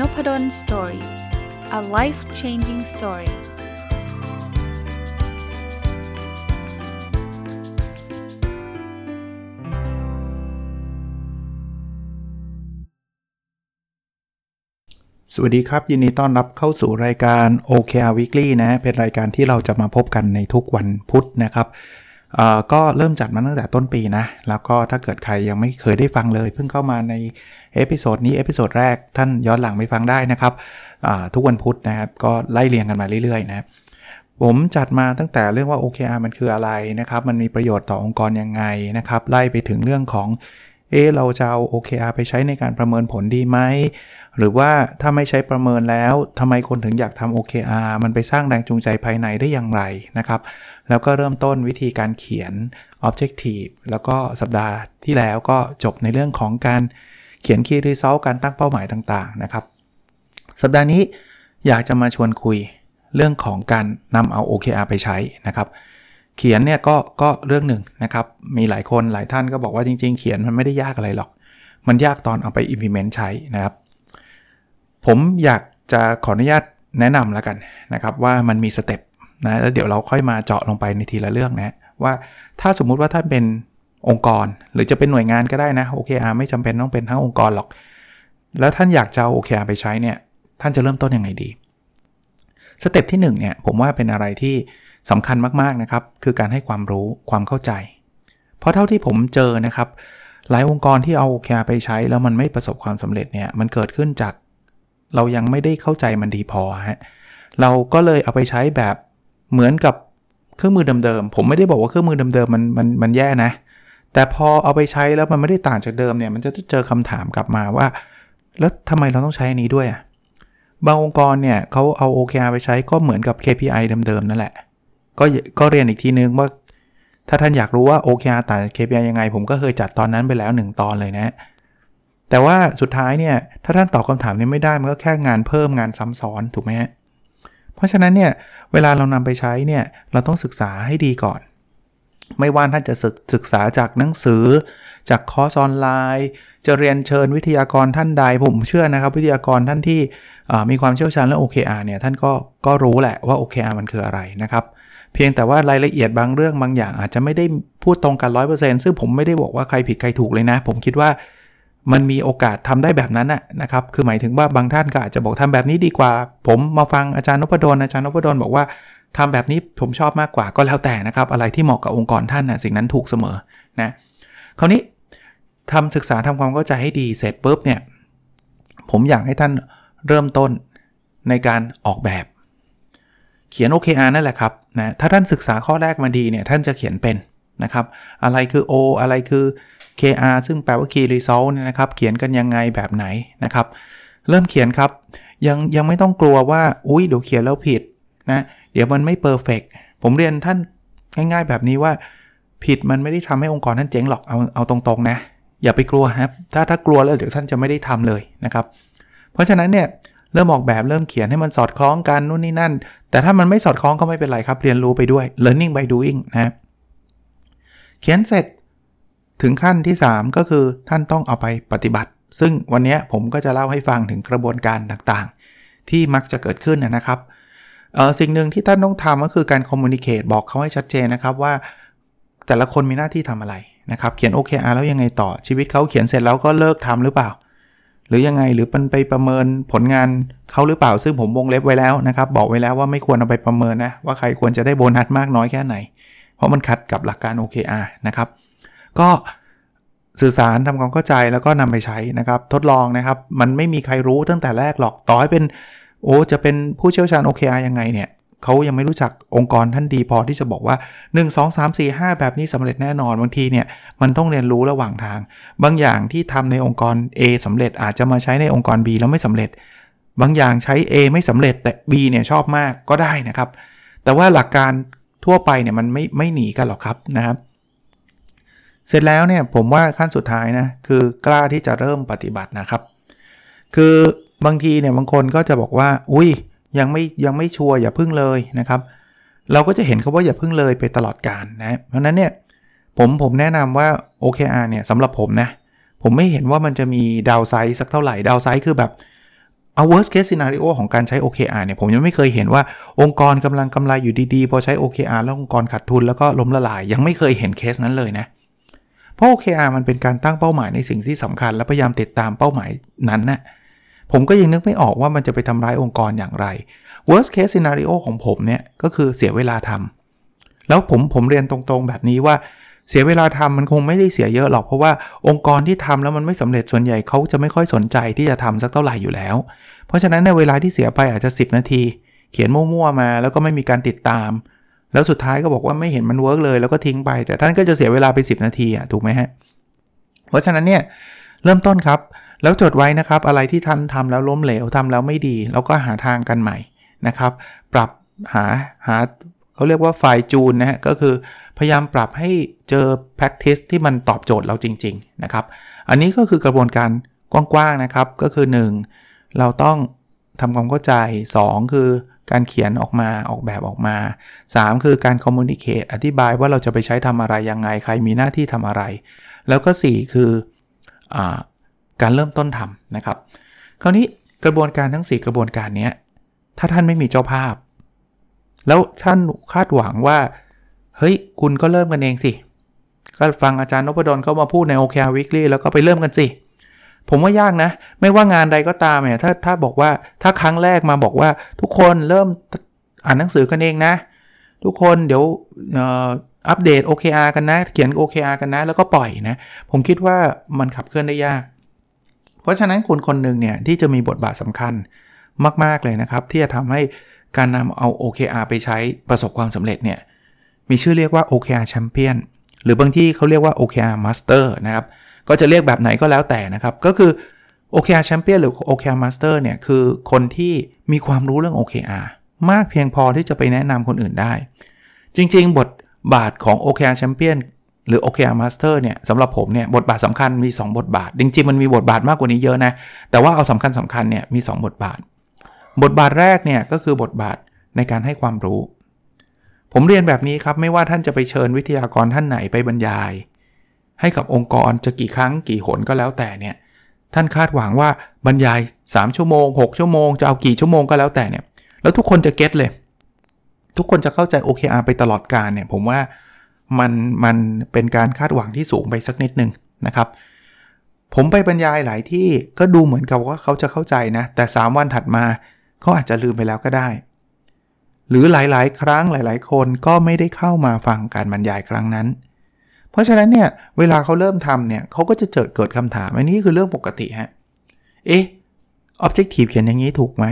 n o p ด d o สตอรี่ a life changing story สวัสดีครับ ยินดีต้อนรับเข้าสู่รายการ OKR Weekly นะ เป็นรายการที่เราจะมาพบกันในทุกวันพุธนะครับ ก็เริ่มจัดมาตั้งแต่ต้นปีนะ แล้วก็ถ้าเกิดใครยังไม่เคยได้ฟังเลย เพิ่งเข้ามาในepisode นี้ episode แรกท่านย้อนหลังไปฟังได้นะครับทุกวันพุธนะครับ ก็ไล่เรียงกันมาเรื่อยๆนะผมจัดมาตั้งแต่เรื่องว่า OKR มันคืออะไรนะครับ มันมีประโยชน์ต่อองค์กรยังไงนะครับ ไล่ไปถึงเรื่องของ เออเราจะเอา OKR ไปใช้ในการประเมินผลดีไหม หรือว่าถ้าไม่ใช้ประเมินแล้วทำไมคนถึงอยากทำ OKR มันไปสร้างแรงจูงใจภายในได้อย่างไรนะครับ แล้วก็เริ่มต้นวิธีการเขียน Objective แล้วก็สัปดาห์ที่แล้วก็จบในเรื่องของการเขียน Key Result การตั้งเป้าหมายต่างๆนะครับ สัปดาห์นี้อยากจะมาชวนคุยเรื่องของการนำเอา OKR ไปใช้นะครับ เขียนเนี่ยก็ก็เรื่องหนึ่งนะครับ มีหลายคนหลายท่านก็บอกว่าจริง ๆ เขียนมันไม่ได้ยากอะไรหรอก มันยากตอนเอาไป implement ใช้นะครับ ผมอยากจะขออนุญาตแนะนำแล้วกันนะครับ ว่ามันมีสเต็ปนะแล้วเดี๋ยวเราค่อยมาเจาะลงไปในทีละเรื่องนะว่าถ้าสมมุติว่าท่านเป็นองค์กร หรือจะเป็นหน่วยงานก็ได้นะ OKR ไม่จำเป็นต้องเป็นทั้งองค์กรหรอก แล้วท่านอยากจะเอา OKR ไปใช้เนี่ยท่านจะเริ่มต้นยังไงดีสเต็ปที่1เนี่ยผมว่าเป็นอะไรที่ สำคัญมากๆนะครับ คือการให้ความรู้ความเข้าใจ เพราะเท่าที่ผมเจอนะครับ หลายองค์กรที่เอา OKR ไปใช้ แล้วมันไม่ประสบความสำเร็จเนี่ยมันเกิดขึ้นจาก เรายังไม่ได้เข้าใจมันดีพอฮะเราก็เลยเอาไปใช้แบบเหมือนกับเครื่องมือเดิมๆผมไม่ได้บอกว่าเครื่องมือเดิมๆมันมันมันแย่นะ แต่พอเอาไปใช้แล้วมันไม่ได้ต่างจากเดิมเนี่ยมันจะเจอคำถามกลับมาว่า แล้วทำไมเราต้องใช้อันนี้ด้วยอะบางองค์กรเนี่ยเขาเอา OKR ไปใช้ก็เหมือนกับ KPI เดิมๆนั่นแหละ ก็ก็เรียนอีกทีนึงว่าถ้าท่านอยากรู้ว่า OKR ต่าง KPI ยังไง ผมก็เคยจัดตอนนั้นไปแล้ว 1 ตอนเลยนะ แต่ว่าสุดท้ายเนี่ย ถ้าท่านตอบคำถามนี้ไม่ได้ มันก็แค่งานเพิ่มงานซ้ำซ้อนถูกไหมฮะเพราะฉะนั้นเนี่ย เวลาเรานำไปใช้เนี่ย เราต้องศึกษาให้ดีก่อน ไม่ว่าท่านจะศึกศึกษาจากหนังสือ จากคอร์สออนไลน์ จะเรียนเชิญวิทยากรท่านใด ผมเชื่อนะครับ วิทยากรท่านที่มีความเชี่ยวชาญเรื่อง OKR เนี่ยท่านก็ก็รู้แหละว่า OKR มันคืออะไรนะครับ เพียงแต่ว่ารายละเอียดบางเรื่องบางอย่างอาจจะไม่ได้พูดตรงกัน 100%ซึ่งผมไม่ได้บอกว่าใครผิดใครถูกเลยนะ ผมคิดว่ามันมีโอกาสทำได้แบบนั้นนะครับ คือหมายถึงว่าบางท่านก็อาจจะบอกทำแบบนี้ดีกว่า ผมมาฟังอาจารย์นพดล อาจารย์นพดลบอกว่าทำแบบนี้ผมชอบมากกว่าก็แล้วแต่นะครับ อะไรที่เหมาะกับองค์กรท่านนะสิ่งนั้นถูกเสมอนะ คราวนี้ทำศึกษาทำความเข้าใจให้ดีเสร็จปุ๊บเนี่ย ผมอยากให้ท่านเริ่มต้นในการออกแบบ เขียน OKR นั่นแหละครับนะถ้าท่านศึกษาข้อแรกมาดีเนี่ยท่านจะเขียนเป็นนะครับอะไรคือ O อะไรคือ KR ซึ่งแปลว่า Key Result เนี่ยนะครับเขียนกันยังไงแบบไหนนะครับเริ่มเขียนครับยังยังไม่ต้องกลัวว่าอุ้ยเดี๋ยวเขียนแล้วผิดนะเดี๋ยวมันไม่เพอร์เฟกผมเรียนท่านง่ายๆแบบนี้ว่าผิดมันไม่ได้ทำให้องค์กรท่านเจ๊งหรอกเอาเอาตรงๆนะอย่าไปกลัวครับถ้าถ้ากลัวแล้วเดี๋ยวท่านจะไม่ได้ทำเลยนะครับ เพราะฉะนั้นเนี่ย เริ่มออกแบบเริ่มเขียนให้มันสอดคล้องกันนู่นนี่นั่น แต่ถ้ามันไม่สอดคล้องก็ไม่เป็นไรครับ เรียนรู้ไปด้วย learning by doing นะเขียนเสร็จถึงขั้นที่ 3 ก็คือท่านต้องเอาไปปฏิบัติ ซึ่งวันนี้ผมก็จะเล่าให้ฟังถึงกระบวนการต่างๆ ที่มักจะเกิดขึ้นนะครับสิ่งหนึ่งที่ท่านต้องทำก็คือการคอมมูนิเคตบอกเขาให้ชัดเจนนะครับว่า แต่ละคนมีหน้าที่ทำอะไรนะครับ เขียน OKR แล้วยังไงต่อชีวิตเขาเขียนเสร็จแล้วก็เลิกทำหรือเปล่า หรือยังไงหรือมันไปประเมินผลงานเขาหรือเปล่าซึ่งผมวงเล็บไว้แล้วนะครับ บอกไว้แล้วว่าไม่ควรเอาไปประเมินนะ ว่าใครควรจะได้โบนัสมากน้อยแค่ไหน เพราะมันขัดกับหลักการ OKR นะครับ ก็สื่อสารทำความเข้าใจแล้วก็นำไปใช้นะครับ ทดลองนะครับ มันไม่มีใครรู้ตั้งแต่แรกหรอกต่อให้เป็นโอ้จะเป็นผู้เชี่ยวชาญ OKR ยังไงเนี่ย เขายังไม่รู้จักองค์กรท่านดีพอที่จะบอกว่า 1 2 3 4 5 แบบนี้สำเร็จแน่นอนบางทีเนี่ยมันต้องเรียนรู้ระหว่างทาง บางอย่างที่ทำในองค์กร A สำเร็จอาจจะมาใช้ในองค์กร B แล้วไม่สำเร็จ บางอย่างใช้ A ไม่สำเร็จแต่ B เนี่ยชอบมากก็ได้นะครับ แต่ว่าหลักการทั่วไปเนี่ยมันไม่ไม่หนีกันหรอกครับนะครับเสร็จแล้วเนี่ยผมว่าขั้นสุดท้ายนะคือกล้าที่จะเริ่มปฏิบัตินะครับ คือบางทีเนี่ยบางคนก็จะบอกว่า อุ้ย ยังไม่ยังไม่ชัวร์อย่าพึ่งเลยนะครับ เราก็จะเห็นเขาว่าอย่าพึ่งเลยไปตลอดการนะเพราะนั้นเนี่ยผมผมแนะนำว่า OKR เนี่ยสำหรับผมนะ ผมไม่เห็นว่ามันจะมีดาวไซด์สักเท่าไหร่ดาวไซด์คือแบบเอา worst case scenario ของการใช้ OKR เนี่ยผมยังไม่เคยเห็นว่าองค์กรกำลังกำไรอยู่ดีๆ พอใช้ OKR แล้วองค์กรขาดทุนแล้วก็ล้มละลาย ยังไม่เคยเห็นเคสนั้นเลยนะ เพราะ OKR มันเป็นการตั้งเป้าหมายในสิ่งที่สำคัญ และพยายามติดตามเป้าหมายนั้นนะ ผมก็ยังนึกไม่ออกว่ามันจะไปทำร้ายองค์กรอย่างไร worst case scenario ของผมเนี่ยก็คือเสียเวลาทำแล้วผมผมเรียนตรงๆแบบนี้ว่าเสียเวลาทำมันคงไม่ได้เสียเยอะหรอกเพราะว่าองค์กรที่ทำแล้วมันไม่สำเร็จส่วนใหญ่เขาจะไม่ค่อยสนใจที่จะทำสักเท่าไหร่อยู่แล้ว เพราะฉะนั้นในเวลาที่เสียไปอาจจะ 10 นาที เขียนมั่วๆมา แล้วก็ไม่มีการติดตาม แล้วสุดท้ายก็บอกว่าไม่เห็นมัน work เลยแล้วก็ทิ้งไป แต่ท่านก็จะเสียเวลาไป 10 นาทีอะถูกไหมฮะเพราะฉะนั้นเนี่ยเริ่มต้นครับ แล้วจดไว้นะครับ อะไรที่ท่านทำแล้วล้มเหลวทำแล้วไม่ดีแล้วก็หาทางกันใหม่นะครับ ปรับหาหาเขาเรียกว่าไฟจูนนะฮะก็คือพยายามปรับให้เจอ practice ที่มันตอบโจทย์เราจริง ๆ นะครับ อันนี้ก็คือกระบวนการกว้างๆนะครับ ก็คือ 1. เราต้องทำความเข้าใจ 2. คือการเขียนออกมาออกแบบออกมา 3. คือการ communicate อธิบายว่าเราจะไปใช้ทำอะไรยังไง ใครมีหน้าที่ทำอะไร แล้วก็ 4 คืออ การเริ่มต้นทำนะครับ คราวนี้กระบวนการทั้ง 4 กระบวนการนี้ถ้าท่านไม่มีเจ้าภาพ แล้วท่านคาดหวังว่าเฮ้ยคุณก็เริ่มกันเองสิ ก็ฟังอาจารย์นพดลเขามาพูดใน OKR Weekly แล้วก็ไปเริ่มกันสิ ผมว่ายากนะ ไม่ว่างานใดก็ตามเนี่ยถ้าถ้าบอกว่าถ้าครั้งแรกมาบอกว่าทุกคนเริ่มอ่านหนังสือกันเองนะ ทุกคนเดี๋ยวอัปเดต OKR กันนะ เขียน OKR กันนะ แล้วก็ปล่อยนะ ผมคิดว่ามันขับเคลื่อนได้ยาก เพราะฉะนั้นคนคนหนึ่งเนี่ยที่จะมีบทบาทสำคัญมาก ๆ เลยนะครับ ที่จะทำให้การนำเอา OKR ไปใช้ประสบความสำเร็จเนี่ยมีชื่อเรียกว่า OKR Champion หรือบางที่เขาเรียกว่า OKR Master นะครับ ก็จะเรียกแบบไหนก็แล้วแต่นะครับ ก็คือ OKR Champion หรือ OKR Master เนี่ยคือคนที่มีความรู้เรื่อง OKR มากเพียงพอที่จะไปแนะนำคนอื่นได้ จริง ๆ บทบาทของ OKR Champion หรือ OKR Master เนี่ยสำหรับผมเนี่ยบทบาทสำคัญมี 2 บทบาท จริงๆ มันมีบทบาทมากกว่านี้เยอะนะ แต่ว่าเอาสำคัญสำคัญเนี่ยมี 2 บทบาท บทบาทแรกเนี่ยก็คือบทบาทในการให้ความรู้ ผมเรียนแบบนี้ครับ ไม่ว่าท่านจะไปเชิญวิทยากรท่านไหนไปบรรยาย ให้กับองค์กรจะกี่ครั้งกี่หนก็แล้วแต่เนี่ยท่านคาดหวังว่าบรรยาย 3 ชั่วโมง 6 ชั่วโมง จะเอากี่ชั่วโมงก็แล้วแต่เนี่ยแล้วทุกคนจะเก็ตเลย ทุกคนจะเข้าใจ OKR ไปตลอดการเนี่ยผมว่า มันมันเป็นการคาดหวังที่สูงไปสักนิดหนึ่งนะครับผมไปบรรยายหลายที่ก็ดูเหมือนกับว่าเขาจะเข้าใจนะ แต่ 3 วันถัดมาเขาอาจจะลืมไปแล้วก็ได้ หรือหลายๆ ครั้งหลายๆ คนก็ไม่ได้เข้ามาฟังการบรรยายครั้งนั้น เพราะฉะนั้นเนี่ยเวลาเขาเริ่มทำเนี่ยเขาก็จะเกิดเกิดคำถามอันนี้คือเรื่องปกติฮะเอ๊ะ objective เขียนอย่างนี้ถูกไหม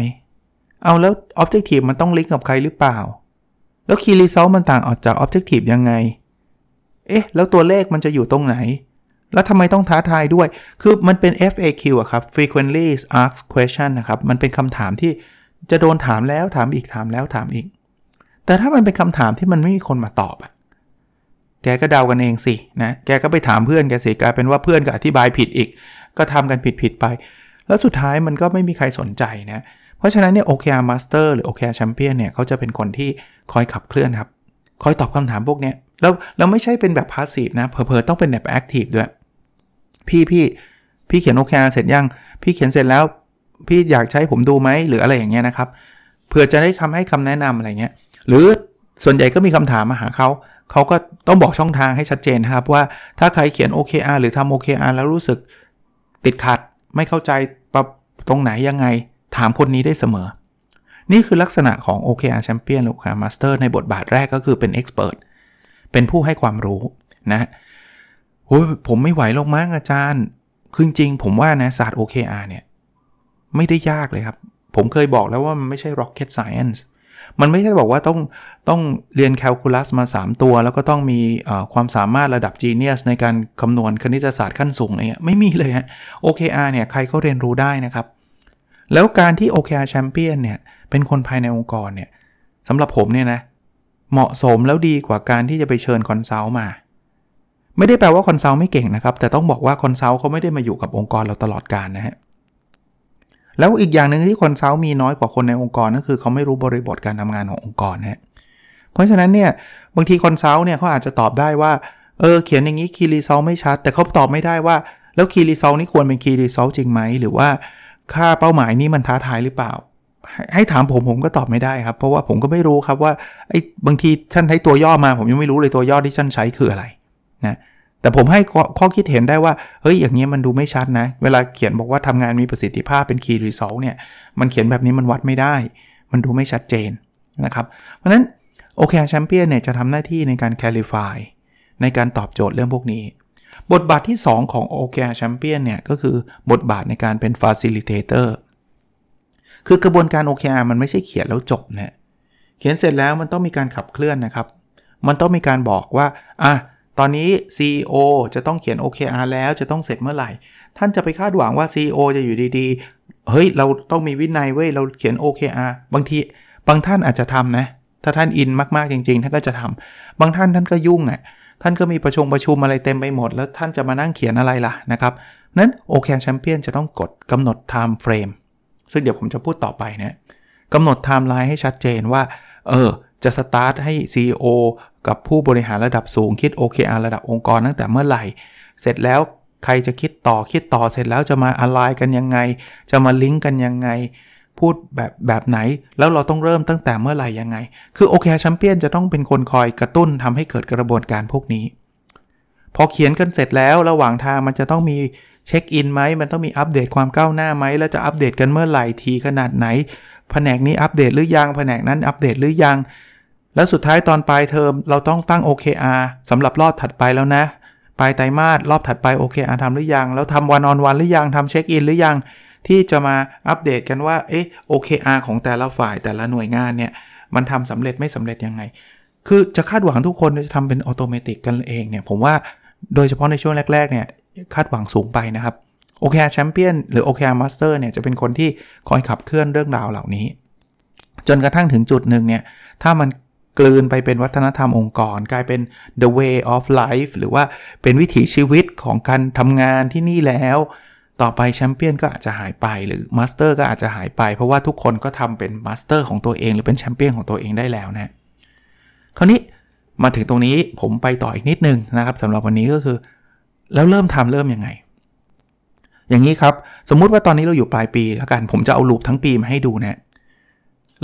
เอาแล้ว objective มันต้องลิงก์กับใครหรือเปล่า แล้ว key result มันต่างออกจาก objective ยังไง เอ๊ะ แล้วตัวเลขมันจะอยู่ตรงไหน แล้วทำไมต้องท้าทายด้วย คือมันเป็น FAQ อะครับ frequently asked question นะครับ มันเป็นคำถามที่จะโดนถามแล้วถามอีกถามแล้วถามอีก แต่ถ้ามันเป็นคำถามที่มันไม่มีคนมาตอบอะแกก็เดากันเองสินะ แกก็ไปถามเพื่อนแกสิกลายเป็นว่าเพื่อนก็อธิบายผิดอีก ก็ทำกันผิดผิดไป แล้วสุดท้ายมันก็ไม่มีใครสนใจนะ เพราะฉะนั้นเนี่ย OKR Master หรือ OKR Champion เนี่ยเขาจะเป็นคนที่คอยขับเคลื่อนครับ คอยตอบคำถามพวกเนี้ย แล้วเราไม่ใช่เป็นแบบ passive นะเพอๆต้องเป็นแบบ active ด้วย พี่พี่พี่เขียน OKR เสร็จยัง พี่เขียนเสร็จแล้ว พี่อยากใช้ผมดูไหมหรืออะไรอย่างเงี้ยนะครับเพื่อจะได้คำให้คำแนะนำอะไรเงี้ย หรือส่วนใหญ่ก็มีคำถามมาหาเขาเขาก็ต้องบอกช่องทางให้ชัดเจนครับว่าถ้าใครเขียน OKR หรือทำ OKR แล้วรู้สึกติดขัดไม่เข้าใจปรับตรงไหนยังไง ถามคนนี้ได้เสมอ นี่คือลักษณะของ OKR Champion หรือ OKR Master ในบทบาทแรกก็คือเป็น Expert เป็นผู้ให้ความรู้นะโอ้ยผมไม่ไหวหรอกมั้งอาจารย์ คือจริงผมว่านะศาสตร์ OKR เนี่ย ไม่ได้ยากเลยครับ ผมเคยบอกแล้วว่ามันไม่ใช่ rocket science มันไม่ใช่บอกว่าต้องต้องเรียนแคลคูลัสมา 3 ตัว แล้วก็ต้องมีความสามารถระดับ genius ในการคำนวณคณิตศาสตร์ขั้นสูงอะไรเงี้ยไม่มีเลยฮะ OKR เนี่ยใครก็เรียนรู้ได้นะครับ แล้วการที่ OKR Champion เนี่ยเป็นคนภายในองค์กรเนี่ยสำหรับผมเนี่ยนะ เหมาะสมแล้วดีกว่าการที่จะไปเชิญ consult มา ไม่ได้แปลว่า consult ไม่เก่งนะครับ แต่ต้องบอกว่า consult เขาไม่ได้มาอยู่กับองค์กรเราตลอดการนะฮะแล้วอีกอย่างหนึ่งที่ consult มีน้อยกว่าคนในองค์กรก็คือเขาไม่รู้บริบทการทำงานขององค์กรนะฮะเพราะฉะนั้นเนี่ยบางที consult เนี่ยเขาอาจจะตอบได้ว่าเออเขียนอย่างนี้ key result ไม่ชัด แต่เขาตอบไม่ได้ว่า แล้ว key result นี่ควรเป็น key result จริงไหมหรือว่าค่าเป้าหมายนี้มันท้าทายหรือเปล่า ให้ถามผมผมก็ตอบไม่ได้ครับ เพราะว่าผมก็ไม่รู้ครับว่าไอ้บางทีท่านใช้ตัวย่อมา ผมยังไม่รู้เลยตัวย่อที่ท่านใช้คืออะไรนะแต่ผมให้ข้อคิดเห็นได้ว่า เฮ้ยอย่างนี้มันดูไม่ชัดนะ เวลาเขียนบอกว่าทำงานมีประสิทธิภาพเป็น key result เนี่ยมันเขียนแบบนี้มันวัดไม่ได้ มันดูไม่ชัดเจนนะครับ เพราะฉะนั้นโอเคแชมเปี้ยนเนี่ยจะทำหน้าที่ในการ clarify ในการตอบโจทย์เรื่องพวกนี้ บทบาทที่ 2 ของ OKR Champion เนี่ยก็คือบทบาทในการเป็น facilitator คือกระบวนการ OKR มันไม่ใช่เขียนแล้วจบนะเขียนเสร็จแล้วมันต้องมีการขับเคลื่อนนะครับ มันต้องมีการบอกว่าอะตอนนี้ CEO จะต้องเขียน OKR แล้วจะต้องเสร็จเมื่อไหร่ ท่านจะไปคาดหวังว่า CEO จะอยู่ดีๆ เฮ้ย เราต้องมีวินัยเว้ย เราเขียน OKR บางที บางท่านอาจจะทำนะ ถ้าท่านอินมากๆจริง ๆ ท่านก็จะทำบางท่านท่านก็ยุ่งอะ ท่านก็มีประชุมประชุมอะไรเต็มไปหมด แล้วท่านจะมานั่งเขียนอะไรล่ะนะครับ นั้น OKR Champion จะต้องกดกำหนด time frame ซึ่งเดี๋ยวผมจะพูดต่อไปนะกำหนดไทม์ไลน์ให้ชัดเจนว่า เออ จะสตาร์ทให้ CEO กับผู้บริหารระดับสูงคิด OKR ระดับองค์กรตั้งแต่เมื่อไหร่ เสร็จแล้วใครจะคิดต่อคิดต่อเสร็จแล้วจะมาอะไรกันยังไง จะมาลิงก์กันยังไง พูดแบบแบบไหน แล้วเราต้องเริ่มตั้งแต่เมื่อไหร่ยังไง คือ OKR แชมเปี้ยนจะต้องเป็นคนคอยกระตุ้นทำให้เกิดกระบวนการพวกนี้ พอเขียนกันเสร็จแล้วระหว่างทางมันจะต้องมี เช็คอินไหมมันต้องมีอัปเดตความก้าวหน้าไหมแล้วจะอัปเดตกันเมื่อไหร่ทีขนาดไหน แผนกนี้อัปเดตหรือยัง แผนกนั้นอัปเดตหรือยัง แล้วสุดท้ายตอนปลายเทอมเราต้องตั้ง OKR สำหรับรอบถัดไปแล้วนะ ปลายไตรมาสรอบถัดไป OKR ทำหรือยัง แล้วทำวันออนวันหรือยังทำเช็คอินหรือยัง ที่จะมาอัปเดตกันว่าเอ๊ะ OKR ของแต่ละฝ่ายแต่ละหน่วยงานเนี่ยมันทำสำเร็จไม่สำเร็จยังไง คือจะคาดหวังทุกคนจะทำเป็นอัตโนมัติกันเองเนี่ยผมว่าโดยเฉพาะในช่วงแรก ๆ เนี่ย คาดหวังสูงไปนะครับ OKR Champion หรือ OKR Master เนี่ยจะเป็นคนที่คอยขับเคลื่อนเรื่องราวเหล่านี้ จนกระทั่งถึงจุดหนึ่งเนี่ยถ้ามันกลืนไปเป็นวัฒนธรรมองค์กร กลายเป็น the way of life หรือว่าเป็นวิถีชีวิตของการทำงานที่นี่แล้ว ต่อไปแชมเปี้ยนก็อาจจะหายไปหรือ Master ก็อาจจะหายไป เพราะว่าทุกคนก็ทำเป็น Master ของตัวเอง หรือเป็นแชมเปี้ยนของตัวเองได้แล้วนะคราวนี้มาถึงตรงนี้ผมไปต่ออีกนิดนึงนะครับสำหรับวันนี้ก็คือ แล้วเริ่มทำเริ่มยังไง อย่างนี้ครับ สมมุติว่าตอนนี้เราอยู่ปลายปีแล้วกัน ผมจะเอาลูปทั้งปีมาให้ดูนะ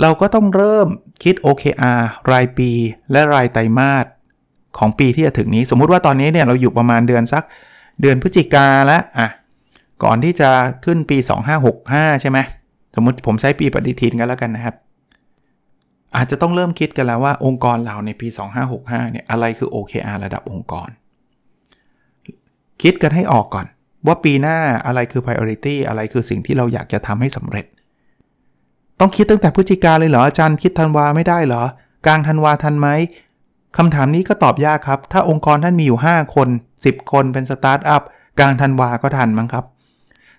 เราก็ต้องเริ่มคิด OKR รายปี และรายไตรมาสของปีที่จะถึงนี้ สมมุติว่าตอนนี้เนี่ยเราอยู่ประมาณเดือนสักเดือนพฤศจิกาแล้วอะก่อนที่จะขึ้นปี 2565 ใช่ไหมสมมติผมใช้ปีปฏิทินกันแล้วกันนะครับ อาจจะต้องเริ่มคิดกันแล้วว่าองค์กรเราในปี 2565 เนี่ยอะไรคือ OKR ระดับองค์กร คิดกันให้ออกก่อน ว่าปีหน้าอะไรคือ priority อะไรคือสิ่งที่เราอยากจะทำให้สำเร็จ ต้องคิดตั้งแต่พฤศจิกาเลยเหรออาจารย์คิดธันวาไม่ได้เหรอกลางธันวาทันไหมคำถามนี้ก็ตอบยากครับ ถ้าองค์กรท่านมีอยู่ 5 คน 10 คนเป็นสตาร์ทอัพกลางธันวาก็ทันมั้งครับ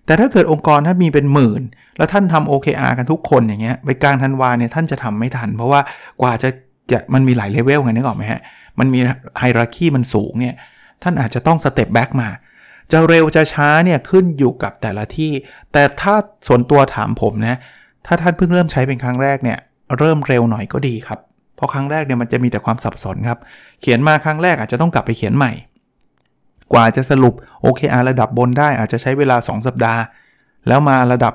แต่ถ้าเกิดองค์กรท่านมีเป็นหมื่น แล้วท่านทำ OKR กันทุกคนอย่างเงี้ยไปกลางธันวาเนี่ยท่านจะทำไม่ทัน เพราะว่ากว่าจะจะมันมีหลายเลเวลไงนึกออกไหมฮะ มันมี hierarchy มันสูงเนี่ย ท่านอาจจะต้อง step back มา จะเร็วจะช้าเนี่ยขึ้นอยู่กับแต่ละที่ แต่ถ้าส่วนตัวถามผมนะ ถ้าท่านเพิ่งเริ่มใช้เป็นครั้งแรกเนี่ย เริ่มเร็วหน่อยก็ดีครับ เพราะครั้งแรกเนี่ยมันจะมีแต่ความสับสนครับ เขียนมาครั้งแรกอาจจะต้องกลับไปเขียนใหม่ กว่าจะสรุป OKR ระดับบนได้อาจจะใช้เวลา 2 สัปดาห์ แล้วมาระดับ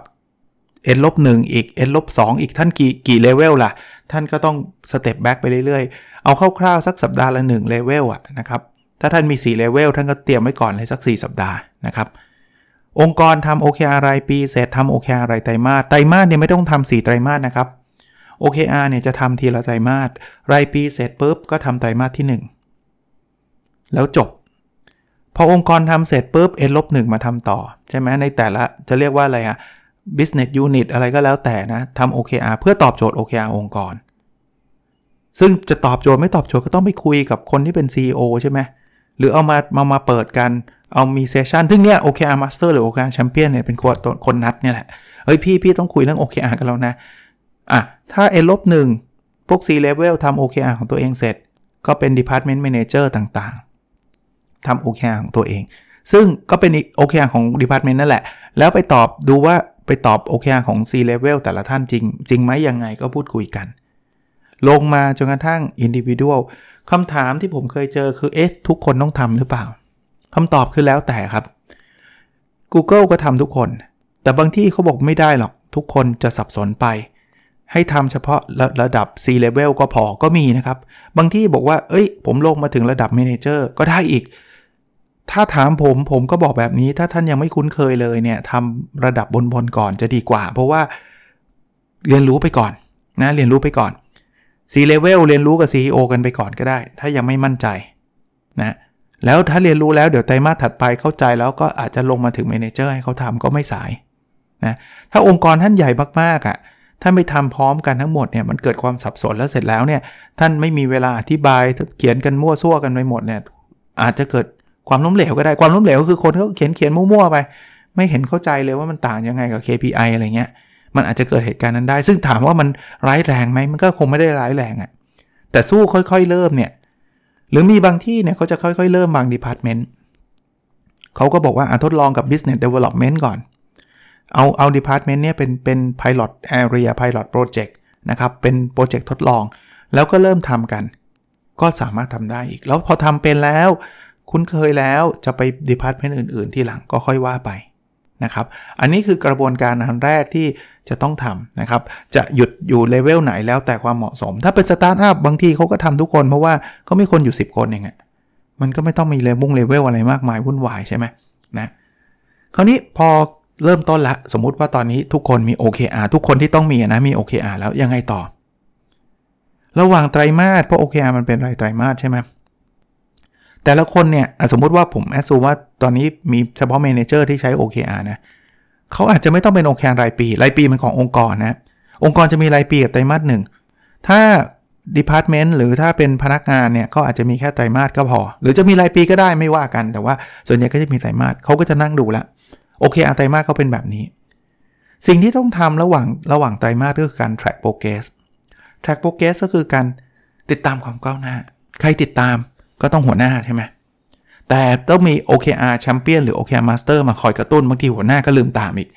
n ลบ1อีก n ลบ2อีกท่านกี่กี่เลเวลล่ะ ท่านก็ต้อง step back ไปเรื่อยๆ เอาคร่าวๆสักสัปดาห์ละ1เลเวลอะนะครับ ถ้าท่านมี 4 เลเวลท่านก็เตรียมไว้ก่อนเลยสัก 4 สัปดาห์นะครับ องค์กรทำ OKR รายปี เสร็จทำ OKR รายไตรมาส ไตรมาสเนี่ยไม่ต้องทำ4ไตรมาสนะครับ OKR เนี่ยจะทำทีละไตรมาส รายปีเสร็จปุ๊บก็ทำไตรมาสที่ 1 แล้วจบ พอองค์กรทำเสร็จปุ๊บ n ลบ1มาทำต่อ ใช่ไหมในแต่ละจะเรียกว่าอะไรอะ business unit อะไรก็แล้วแต่นะทำ OKR เพื่อตอบโจทย์ OKR องค์กร ซึ่งจะตอบโจทย์ไม่ตอบโจทย์ก็ต้องไปคุยกับคนที่เป็น CEO ใช่ไหม หรือเอามามามาเปิดกัน เอามีเซสชันซึ่งเนี้ย OKR Master หรือ OKR Champion เนี่ยเป็นคนคนนัดเนี่ยแหละ เฮ้ยพี่พี่ต้องคุยเรื่อง OKR กันแล้วนะ อะ ถ้า N ลบหนึ่งพวก C level ทำ OKR ของตัวเองเสร็จ ก็เป็น Department Manager ต่างๆทำ OKR ของตัวเอง ซึ่งก็เป็น OKR ของ Department นั่นแหละ แล้วไปตอบดูว่าไปตอบ OKR ของ C level แต่ละท่านจริง จริงไหมยังไงก็พูดคุยกัน ลงมาจนกระทั่ง individual คำถามที่ผมเคยเจอคือเอ๊ะทุกคนต้องทำหรือเปล่าคำตอบคือแล้วแต่ครับ Google ก็ทำทุกคน แต่บางที่เขาบอกไม่ได้หรอก ทุกคนจะสับสนไป ให้ทำเฉพาะระระดับ C level ก็พอก็มีนะครับ บางที่บอกว่า เอ้ย ผมลงมาถึงระดับ Manager ก็ได้อีก ถ้าถามผมผมก็บอกแบบนี้ ถ้าท่านยังไม่คุ้นเคยเลยเนี่ยทำระดับบนบนก่อนจะดีกว่า เพราะว่าเรียนรู้ไปก่อนนะเรียนรู้ไปก่อน C level เรียนรู้กับ CEO กันไปก่อนก็ได้ ถ้ายังไม่มั่นใจนะแล้วถ้าเรียนรู้แล้วเดี๋ยวไตรมาสถัดไปเข้าใจแล้วก็อาจจะลงมาถึง Manager ให้เขาทำก็ไม่สายนะถ้าองค์กรท่านใหญ่มากๆอะ่ะท่านไปทำพร้อมกันทั้งหมดเนี่ยมันเกิดความสับสนแล้วเสร็จแล้วเนี่ยท่านไม่มีเวลาอธิบายเขียนกันมั่วซั่วกันไปหมดเนี่ยอาจจะเกิดความล้มเหลวก็ได้ความล้มเหลวก็คือคนเขาเขียนเขียนมั่วๆไป ไม่เห็นเข้าใจเลยว่ามันต่างยังไงกับ KPI อะไรเงี้ย มันอาจจะเกิดเหตุการณ์นั้นได้ ซึ่งถามว่ามันร้ายแรงไหมมันก็คงไม่ได้ร้ายแรงอะ่ะแต่สู้ค่อยๆเริ่มเนี่ยหรือมีบางที่เนี่ยเขาจะค่อยๆ เริ่มบาง department เขาก็บอกว่าอะทดลองกับ business development ก่อน เอาเอา department เนี่ยเป็นเป็น pilot area pilot project นะครับเป็นโปรเจกต์ทดลอง แล้วก็เริ่มทำกัน ก็สามารถทำได้อีก แล้วพอทำเป็นแล้ว คุ้นเคยแล้วจะไป department อื่น ๆ ที่หลังก็ค่อยว่าไป นะครับ อันนี้คือกระบวนการอันแรกที่จะต้องทำนะครับ จะหยุดอยู่เลเวลไหนแล้วแต่ความเหมาะสม ถ้าเป็นสตาร์ทอัพบางทีเขาก็ทำทุกคน เพราะว่าเขามีคนอยู่ 10 คนเองอะมันก็ไม่ต้องมีเลเวลเลเวลอะไรมากมายวุ่นวายใช่ไหมนะคราวนี้พอเริ่มต้นละ สมมุติว่าตอนนี้ทุกคนมี OKR ทุกคนที่ต้องมีนะมี OKR แล้วยังไงต่อ ระหว่างไตรมาสเพราะ OKR มันเป็นรายไตรมาสใช่ไหม แต่ละคนเนี่ยสมมุติว่าผม assume ว่าตอนนี้มีเฉพาะ manager ที่ใช้ OKR นะเขาอาจจะไม่ต้องเป็น OKR รายปี รายปีมันขององค์กรนะ องค์กรจะมีรายปีกับไตรมาสหนึ่ง ถ้า Department หรือถ้าเป็นพนักงานเนี่ยก็อาจจะมีแค่ไตรมาสก็พอ หรือจะมีรายปีก็ได้ไม่ว่ากัน แต่ว่าส่วนใหญ่ก็จะมีไตรมาสเขาก็จะนั่งดูละโอเคอาไตรมาสเขาเป็นแบบนี้ สิ่งที่ต้องทำระหว่างระหว่างไตรมาสก็คือการ track progress track progress ก็คือการติดตามความก้าวหน้า ใครติดตาม ก็ต้องหัวหน้าใช่ไหมแต่ต้องมี OKR Champion หรือ OKR Master มาคอยกระตุ้นบางทีหัวหน้าก็ลืมตามอีก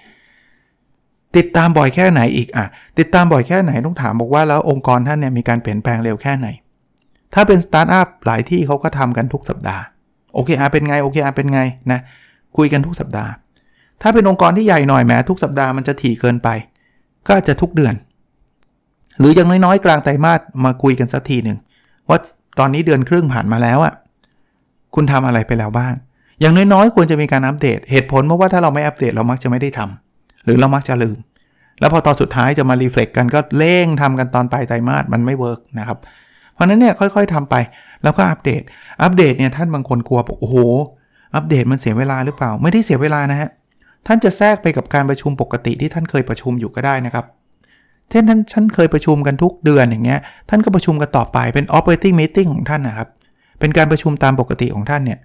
ติดตามบ่อยแค่ไหนอีกอะติดตามบ่อยแค่ไหนต้องถามบอกว่าแล้วองค์กรท่านเนี่ยมีการเปลี่ยนแปลงเร็วแค่ไหน ถ้าเป็นสตาร์ทอัพหลายที่เขาก็ทำกันทุกสัปดาห์ OKR เป็นไง OKR เป็นไงนะคุยกันทุกสัปดาห์ ถ้าเป็นองค์กรที่ใหญ่หน่อยแม้ทุกสัปดาห์มันจะถี่เกินไป ก็จจะทุกเดือน หรืออย่างน้อยๆ กลางไตรมาสมาคุยกันสักทีหนึ่งว่า ตอนนี้เดือนครึ่งผ่านมาแล้วอะคุณทำอะไรไปแล้วบ้าง อย่างน้อยๆ ควรจะมีการอัปเดต เหตุผลเพราะว่าถ้าเราไม่อัปเดตเรามักจะไม่ได้ทำหรือเรามักจะลืม แล้วพอตอนสุดท้ายจะมา reflect กันก็เร่งทำกันตอนปลายไตรมาสมันไม่ work นะครับ เพราะนั้นเนี่ยค่อยๆทำไป แล้วก็อัปเดต อัปเดตเนี่ยท่านบางคนกลัวบอกโอ้โห อัปเดตมันเสียเวลาหรือเปล่า ไม่ได้เสียเวลานะฮะ ท่านจะแทรกไปกับการประชุมปกติที่ท่านเคยประชุมอยู่ก็ได้นะครับ เช่นท่านท่านเคยประชุมกันทุกเดือนอย่างเงี้ย ท่านก็ประชุมกันต่อไปเป็น operating meeting ของท่านนะครับ เป็นการประชุมตามปกติของท่านเนี่ย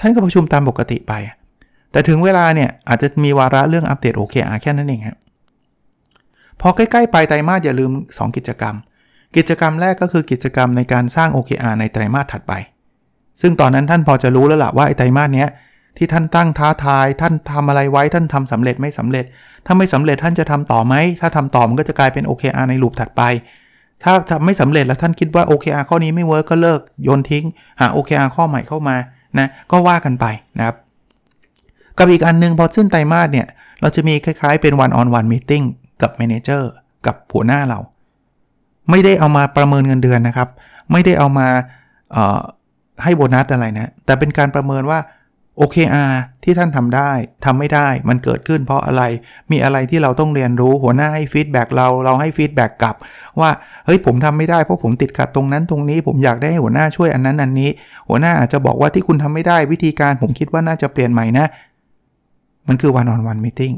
ท่านก็ประชุมตามปกติไป แต่ถึงเวลาเนี่ยอาจจะมีวาระเรื่องอัปเดต OKR แค่นั้นเองครับพอใกล้ๆปลายไตรมาสอย่าลืม 2 กิจกรรม กิจกรรมแรกก็คือกิจกรรมในการสร้าง OKR ในไตรมาสถัดไป ซึ่งตอนนั้นท่านพอจะรู้แล้วล่ะว่าไอไตรมาสเนี้ยที่ท่านตั้งท้าทาย ท่านทำอะไรไว้ท่านทำสำเร็จไม่สำเร็จ ถ้าไม่สำเร็จท่านจะทำต่อไหม ถ้าทำต่อมันก็จะกลายเป็น OKR ใน loop ถัดไป ถ้าทำไม่สำเร็จแล้วท่านคิดว่า OKR ข้อนี้ไม่ work ก็เลิกโยนทิ้ง หา OKR ข้อใหม่เข้ามานะก็ว่ากันไปนะครับ กับอีกอันนึงพอสิ้นไตรมาสเนี่ยเราจะมีคล้ายๆเป็น one on one meeting กับ manager กับหัวหน้าเรา ไม่ได้เอามาประเมินเงินเดือนนะครับ ไม่ได้เอามาให้โบนัสอะไรนะ แต่เป็นการประเมินว่า OKR ที่ท่านทำได้ทำไม่ได้มันเกิดขึ้นเพราะอะไรมีอะไรที่เราต้องเรียนรู้หัวหน้าให้ feedback เราเราให้ feedback กลับ ว่าเฮ้ยผมทำไม่ได้เพราะผมติดขัดตรงนั้นตรงนี้ ผมอยากได้ให้หัวหน้าช่วยอันนั้นอันนี้ หัวหน้าอาจจะบอกว่าที่คุณทำไม่ได้วิธีการผมคิดว่าน่าจะเปลี่ยนใหม่นะ มันคือ one on one meeting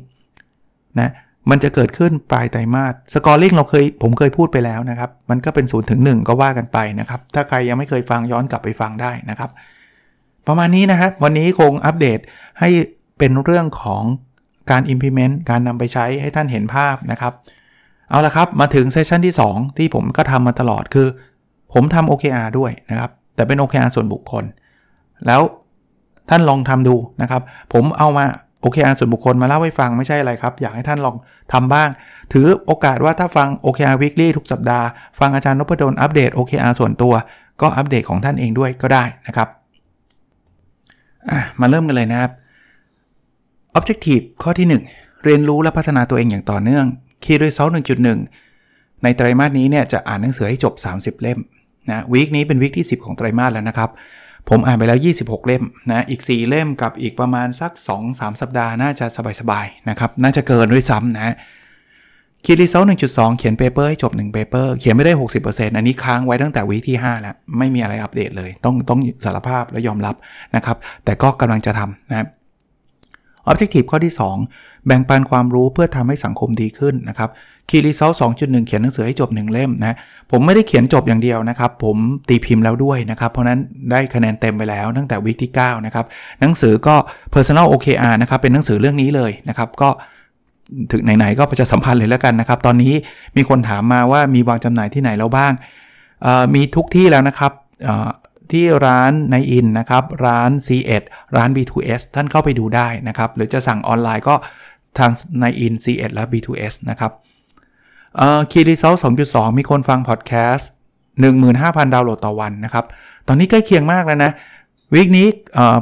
นะมันจะเกิดขึ้นปลายไตรมาส scoring เราเคยผมเคยพูดไปแล้วนะครับ มันก็เป็นศูนย์ถึงหนึ่งก็ว่ากันไปนะครับ ถ้าใครยังไม่เคยฟังย้อนกลับไปฟังได้นะครับ ประมาณนี้นะครับวันนี้คงอัปเดตให้เป็นเรื่องของการ implement การนำไปใช้ให้ท่านเห็นภาพนะครับ เอาละครับมาถึงเซสชันที่ 2 ที่ผมก็ทำมาตลอดคือ ผมทำ OKR ด้วยนะครับ แต่เป็น OKR ส่วนบุคคล แล้วท่านลองทำดูนะครับ ผมเอามา OKR ส่วนบุคคลมาเล่าให้ฟังไม่ใช่อะไรครับ อยากให้ท่านลองทำบ้าง ถือโอกาสว่าถ้าฟัง OKR weekly ทุกสัปดาห์ ฟังอาจารย์นพดลอัปเดต OKR ส่วนตัว ก็อัปเดตของท่านเองด้วยก็ได้นะครับ มาเริ่มกันเลยนะครับ Objective ข้อที่ 1 เรียนรู้และพัฒนาตัวเองอย่างต่อเนื่อง Key Result 1.1 ในไตรมาสนี้เนี่ยจะอ่านหนังสือให้จบ 30 เล่มนะวีคนี้เป็นวีคที่ 10 ของไตรมาสแล้วนะครับ ผมอ่านไปแล้ว 26 เล่มนะอีก 4 เล่มกับอีกประมาณสัก 2-3 สัปดาห์น่าจะสบายๆนะครับน่าจะเกินด้วยซ้ำนะ คีรีเซล1.2เขียน paper ให้จบ1 paper เขียนไม่ได้60%อันนี้ค้างไว้ตั้งแต่วีที่5แล้วไม่มีอะไรอัปเดตเลย ต้องต้องสารภาพและยอมรับนะครับ แต่ก็กำลังจะทำนะครับ Objective ข้อที่ 2 แบ่งปันความรู้เพื่อทำให้สังคมดีขึ้นนะครับ key result 2.1เขียนหนังสือให้จบ 1 เล่มนะ ผมไม่ได้เขียนจบอย่างเดียวนะครับ ผมตีพิมพ์แล้วด้วยนะครับ เพราะนั้นได้คะแนนเต็มไปแล้วตั้งแต่ week ที่ 9 นะครับ หนังสือก็ Personal OKR นะครับ เป็นหนังสือเรื่องนี้เลยนะครับ ก็ ถึงไหนๆก็ประชาสัมพันธ์เลยแล้วกันนะครับ ตอนนี้มีคนถามมาว่ามีวางจำหน่ายที่ไหนแล้วบ้าง มีทุกที่แล้วนะครับที่ร้านนายอินทร์นะครับ ร้าน ซีเอ็ด ร้าน B2S ท่านเข้าไปดูได้นะครับ หรือจะสั่งออนไลน์ก็ทางนายอิน ทร์ ซีเอ็ด และ B2S นะครับ key result 2.2มีคนฟังพอดแคสต์15,000ดาวน์โหลดต่อวันนะครับ ตอนนี้ใกล้เคียงมากแล้วนะ week นี้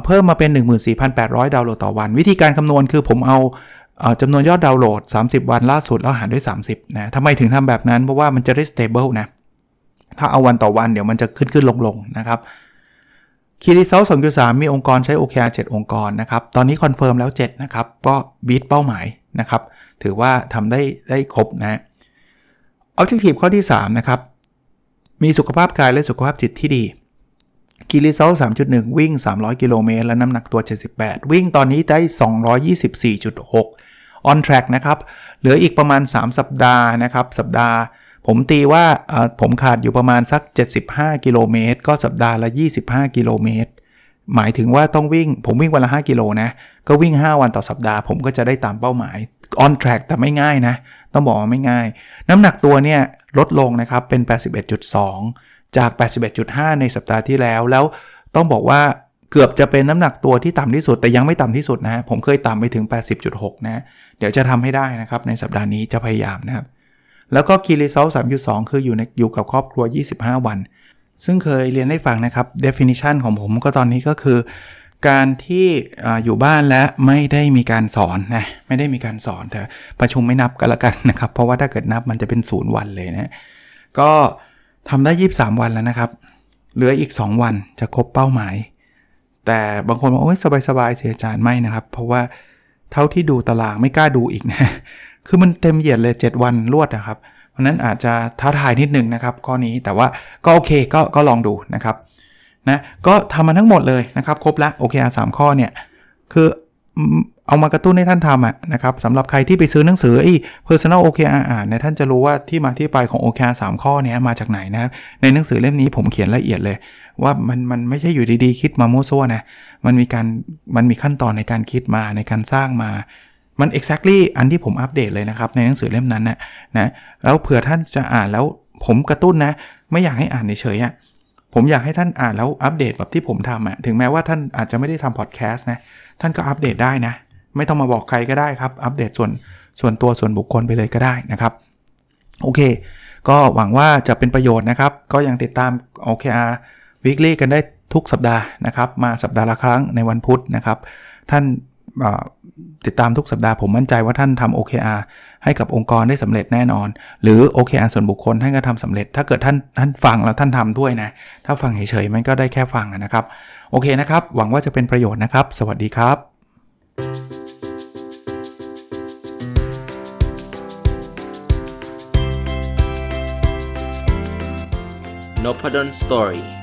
เพิ่มมาเป็น 14,800 ดาวน์โหลดต่อวัน วิธีการคำนวณคือผมเอา จำนวนยอดดาวน์โหลด 30 วันล่าสุดแล้วหารด้วย 30นะทำไมถึงทำแบบนั้น เพราะว่ามันจะได้ stable นะถ้าเอาวันต่อวันเดี๋ยวมันจะขึ้นขึ้นลงลงนะครับ Key Result 2.3มีองค์กรใช้ OKR 7 องค์กรนะครับ ตอนนี้คอนเฟิร์มแล้ว 7 นะครับ ก็ beat เป้าหมายนะครับ ถือว่าทำได้ได้ครบนะ Objective ข้อที่ 3 นะครับ มีสุขภาพกายและสุขภาพจิตที่ดีคีรีเซล3.1 วิ่ง 300 กิโลเมตร และน้ำหนักตัว 78 วิ่งตอนนี้ได้ 224.6 on track นะครับ เหลืออีกประมาณ 3 สัปดาห์นะครับ สัปดาห์ ผมตีว่าผมขาดอยู่ประมาณสัก 75 กิโลเมตร ก็สัปดาห์ละ 25 กิโลเมตร หมายถึงว่าต้องวิ่ง ผมวิ่งวันละ 5 กิโลนะ ก็วิ่ง 5 วันต่อสัปดาห์ ผมก็จะได้ตามเป้าหมาย on track แต่ไม่ง่ายนะ ต้องบอกว่าไม่ง่าย น้ำหนักตัวเนี่ยลดลงนะครับ เป็น 81.2 จาก 81.5 ในสัปดาห์ที่แล้ว แล้วต้องบอกว่า เกือบจะเป็นน้ำหนักตัวที่ต่ำที่สุด แต่ยังไม่ต่ำที่สุดนะ ผมเคยต่ำไปถึง 80.6 นะ เดี๋ยวจะทำให้ได้นะครับ ในสัปดาห์นี้จะพยายามนะครับ แล้วก็คีรีเซล3.2คืออยู่ในอยู่กับครอบครัว 25 วัน ซึ่งเคยเรียนให้ฟังนะครับ definition ของผมก็ตอนนี้ก็คือ การที่อยู่บ้านและไม่ได้มีการสอนนะไม่ได้มีการสอนแต่ประชุมไม่นับกันละกันนะครับ เพราะว่าถ้าเกิดนับมันจะเป็นศูนย์วันเลยนะก็ทำได้ 23 วันแล้วนะครับ เหลืออีก 2 วันจะครบเป้าหมาย แต่บางคนบอกโอ้ยสบายๆเสียจานไม่นะครับ เพราะว่าเท่าที่ดูตารางไม่กล้าดูอีกนะ คือมันเต็มเหยียดเลย 7 วันรวดนะครับ เพราะนั้นอาจจะท้าทายนิดนึงนะครับข้อนี้แต่ว่าก็โอเคก็ก็ลองดูนะครับนะก็ทำมาทั้งหมดเลยนะครับ ครบละโอเคอาสามข้อเนี่ย คือเอามากระตุ้นให้ท่านทำอะนะครับสำหรับใครที่ไปซื้อหนังสือไอ้ personal OKR อ่านเนี่ยท่านจะรู้ว่าที่มาที่ไปของ OKR 3 ข้อนี้มาจากไหนนะครับในหนังสือเล่มนี้ผมเขียนละเอียดเลย ว่ามันมันไม่ใช่อยู่ดีๆ คิดมาโมโซนะ มันมีการมันมีขั้นตอนในการคิดมาในการสร้างมา มัน exactly อันที่ผมอัปเดตเลยนะครับ ในหนังสือเล่มนั้นนะนะแล้วเผื่อท่านจะอ่านแล้วผมกระตุ้นนะ ไม่อยากให้อ่านเฉยๆอะผมอยากให้ท่านอ่านแล้วอัปเดตแบบที่ผมทำอะ ถึงแม้ว่าท่านอาจจะไม่ได้ทำพอดแคสต์นะ ท่านก็อัปเดตได้นะ ไม่ต้องมาบอกใครก็ได้ครับ อัปเดตส่วนส่วนตัวส่วนบุคคลไปเลยก็ได้นะครับ โอเค ก็หวังว่าจะเป็นประโยชน์นะครับ ก็ยังติดตาม OKR Weekly กันได้ทุกสัปดาห์นะครับ มาสัปดาห์ละครั้งในวันพุธนะครับ ท่านติดตามทุกสัปดาห์ผมมั่นใจว่าท่านทำ OKR ให้กับองค์กรได้สำเร็จแน่นอน หรือ OKR ส่วนบุคคลท่านก็ทำสำเร็จ ถ้าเกิดท่านท่านฟังแล้วท่านทำด้วยนะ ถ้าฟังเฉยๆมันก็ได้แค่ฟังนะครับ โอเคนะครับ หวังว่าจะเป็นประโยชน์นะครับ สวัสดีครับ n o p a d o n Story